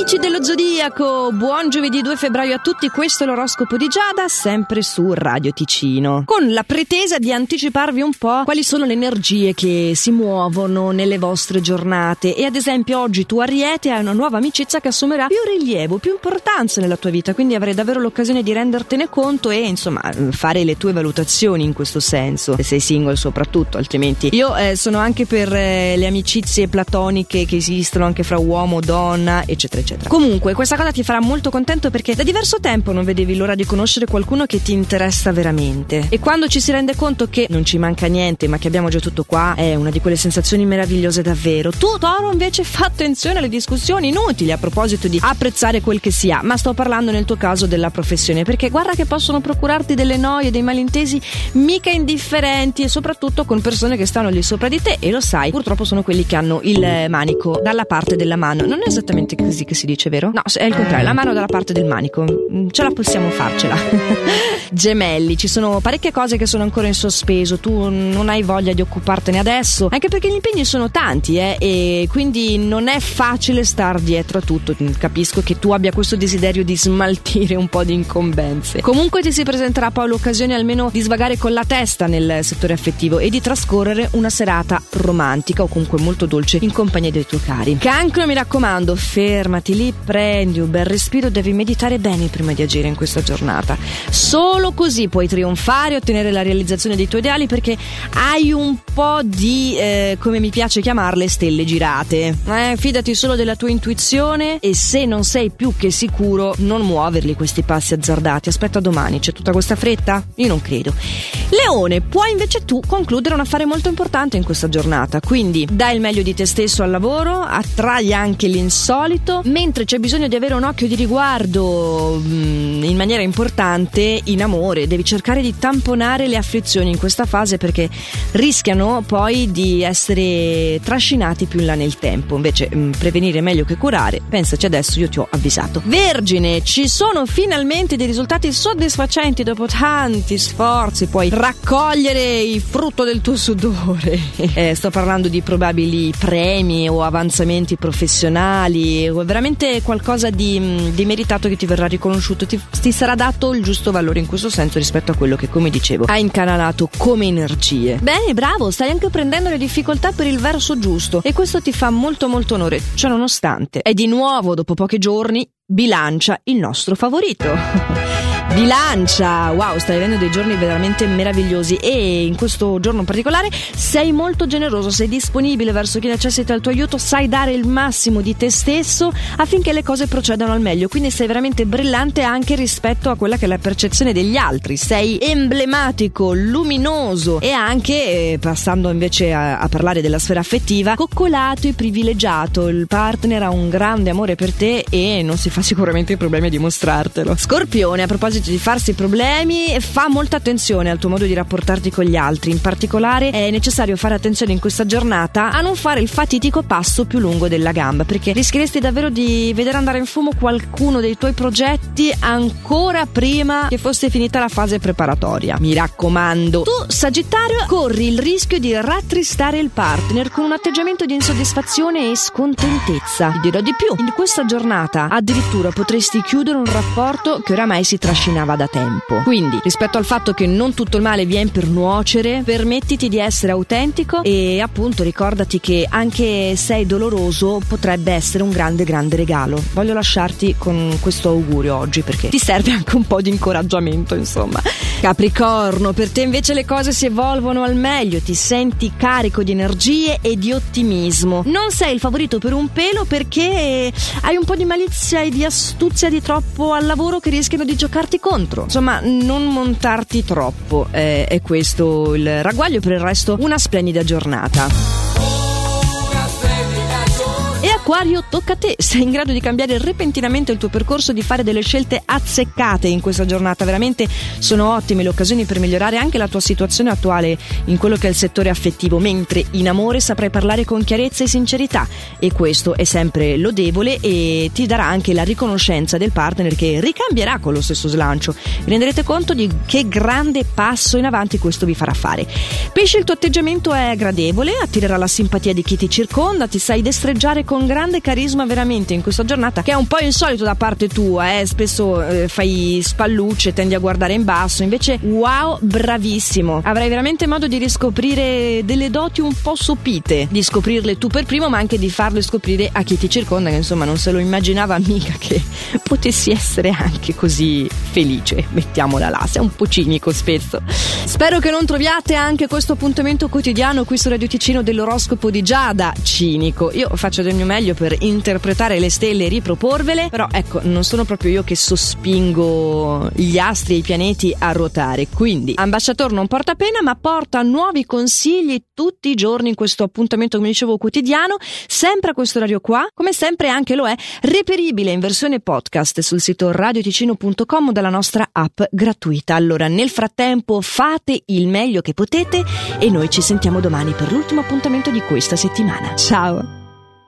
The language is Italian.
Amici dello Zodiaco, buon giovedì 2 febbraio a tutti, questo è l'oroscopo di Giada, sempre su Radio Ticino, con la pretesa di anticiparvi un po' quali sono le energie che si muovono nelle vostre giornate e ad esempio oggi tu Ariete hai una nuova amicizia che assumerà più rilievo, più importanza nella tua vita, quindi avrai davvero l'occasione di rendertene conto e insomma fare le tue valutazioni in questo senso, se sei single soprattutto, altrimenti io eh, sono anche per eh, le amicizie platoniche che esistono anche fra uomo, donna, eccetera eccetera. Comunque, questa cosa ti farà molto contento perché da diverso tempo non vedevi l'ora di conoscere qualcuno che ti interessa veramente. E quando ci si rende conto che non ci manca niente, ma che abbiamo già tutto qua, è una di quelle sensazioni meravigliose davvero. Tu, Toro, invece fa attenzione alle discussioni inutili a proposito di apprezzare quel che si ha, ma sto parlando nel tuo caso della professione, perché guarda che possono procurarti delle noie, dei malintesi mica indifferenti e soprattutto con persone che stanno lì sopra di te e lo sai, purtroppo sono quelli che hanno il manico dalla parte della mano. Non è esattamente così che si dice, vero? No, è il contrario, la mano dalla parte del manico. Mm, ce la possiamo farcela. Gemelli, ci sono parecchie cose che sono ancora in sospeso, tu non hai voglia di occupartene adesso, anche perché gli impegni sono tanti, eh, e quindi non è facile star dietro a tutto. Capisco che tu abbia questo desiderio di smaltire un po' di incombenze. Comunque ti si presenterà poi l'occasione almeno di svagare con la testa nel settore affettivo e di trascorrere una serata romantica o comunque molto dolce in compagnia dei tuoi cari. Cancro, mi raccomando, fermati fermati lì, prendi un bel respiro, devi meditare bene prima di agire in questa giornata. Solo così puoi trionfare e ottenere la realizzazione dei tuoi ideali perché hai un po' di, eh, come mi piace chiamarle, stelle girate. Eh, fidati solo della tua intuizione e se non sei più che sicuro, non muoverli questi passi azzardati. Aspetta domani, c'è tutta questa fretta? Io non credo. Leone, puoi invece tu concludere un affare molto importante in questa giornata, quindi dai il meglio di te stesso al lavoro, attrai anche l'insolito, mentre c'è bisogno di avere un occhio di riguardo mm, in maniera importante in amore, devi cercare di tamponare le afflizioni in questa fase perché rischiano poi di essere trascinati più in là nel tempo. Invece mm, prevenire è meglio che curare, pensaci adesso, io ti ho avvisato. Vergine, ci sono finalmente dei risultati soddisfacenti dopo tanti sforzi, puoi raccogliere il frutto del tuo sudore. eh, sto parlando di probabili premi o avanzamenti professionali o veramente qualcosa di, mm, di meritato che ti verrà riconosciuto, ti, ti, sarà dato il giusto valore in questo senso rispetto a quello che, come dicevo, hai incanalato come energie. Bene, bravo, stai anche prendendo le difficoltà per il verso giusto e questo ti fa molto molto onore, ciò nonostante. E di nuovo, dopo pochi giorni, bilancia il nostro favorito. Bilancia, wow, stai avendo dei giorni veramente meravigliosi. E in questo giorno in particolare sei molto generoso, sei disponibile verso chi necessita il tuo aiuto, sai dare il massimo di te stesso affinché le cose procedano al meglio, quindi sei veramente brillante anche rispetto a quella che è la percezione degli altri, sei emblematico, luminoso e anche, eh, passando invece a, a parlare della sfera affettiva, coccolato e privilegiato, il partner ha un grande amore per te e non si fa sicuramente i problemi a dimostrartelo. Scorpione, a proposito proposito di farsi problemi, fa molta attenzione al tuo modo di rapportarti con gli altri. In particolare è necessario fare attenzione in questa giornata a non fare il fatitico passo più lungo della gamba, perché rischieresti davvero di vedere andare in fumo qualcuno dei tuoi progetti ancora prima che fosse finita la fase preparatoria. Mi raccomando, tu Sagittario corri il rischio di rattristare il partner con un atteggiamento di insoddisfazione e scontentezza. Ti dirò di più, in questa giornata addirittura potresti chiudere un rapporto che oramai si trascina trascinava da tempo. Quindi, rispetto al fatto che non tutto il male viene per nuocere, permettiti di essere autentico e appunto ricordati che anche sei doloroso potrebbe essere un grande grande regalo. Voglio lasciarti con questo augurio oggi perché ti serve anche un po' di incoraggiamento, insomma. Capricorno, per te invece le cose si evolvono al meglio, ti senti carico di energie e di ottimismo. Non sei il favorito per un pelo perché hai un po' di malizia e di astuzia di troppo al lavoro che rischiano di giocarti contro. Insomma, non montarti troppo. Eh, è questo il ragguaglio. Per il resto, una splendida giornata. Acquario, tocca a te. Sei in grado di cambiare repentinamente il tuo percorso, di fare delle scelte azzeccate in questa giornata. Veramente sono ottime le occasioni per migliorare anche la tua situazione attuale in quello che è il settore affettivo, mentre in amore saprai parlare con chiarezza e sincerità e questo è sempre lodevole e ti darà anche la riconoscenza del partner che ricambierà con lo stesso slancio. Vi renderete conto di che grande passo in avanti questo vi farà fare. Pesce, il tuo atteggiamento è gradevole, attirerà la simpatia di chi ti circonda, ti sai destreggiare con grande grande carisma veramente in questa giornata che è un po' insolito da parte tua, eh? spesso eh, fai spallucce, tendi a guardare in basso, invece wow, bravissimo. Avrai veramente modo di riscoprire delle doti un po' sopite, di scoprirle tu per primo, ma anche di farle scoprire a chi ti circonda, che insomma non se lo immaginava mica che potessi essere anche così felice, mettiamola là, sei un po' cinico spesso. Spero che non troviate anche questo appuntamento quotidiano qui su Radio Ticino dell'oroscopo di Giada cinico. Io faccio del mio meglio per interpretare le stelle e riproporvele, però ecco, non sono proprio io che sospingo gli astri e i pianeti a ruotare. Quindi, ambasciatore non porta pena, ma porta nuovi consigli tutti i giorni in questo appuntamento, come dicevo, quotidiano, sempre a questo orario qua, come sempre anche lo è, reperibile in versione podcast sul sito radioticino.com dalla nostra app gratuita. Allora, nel frattempo fate il meglio che potete e noi ci sentiamo domani per l'ultimo appuntamento di questa settimana. Ciao!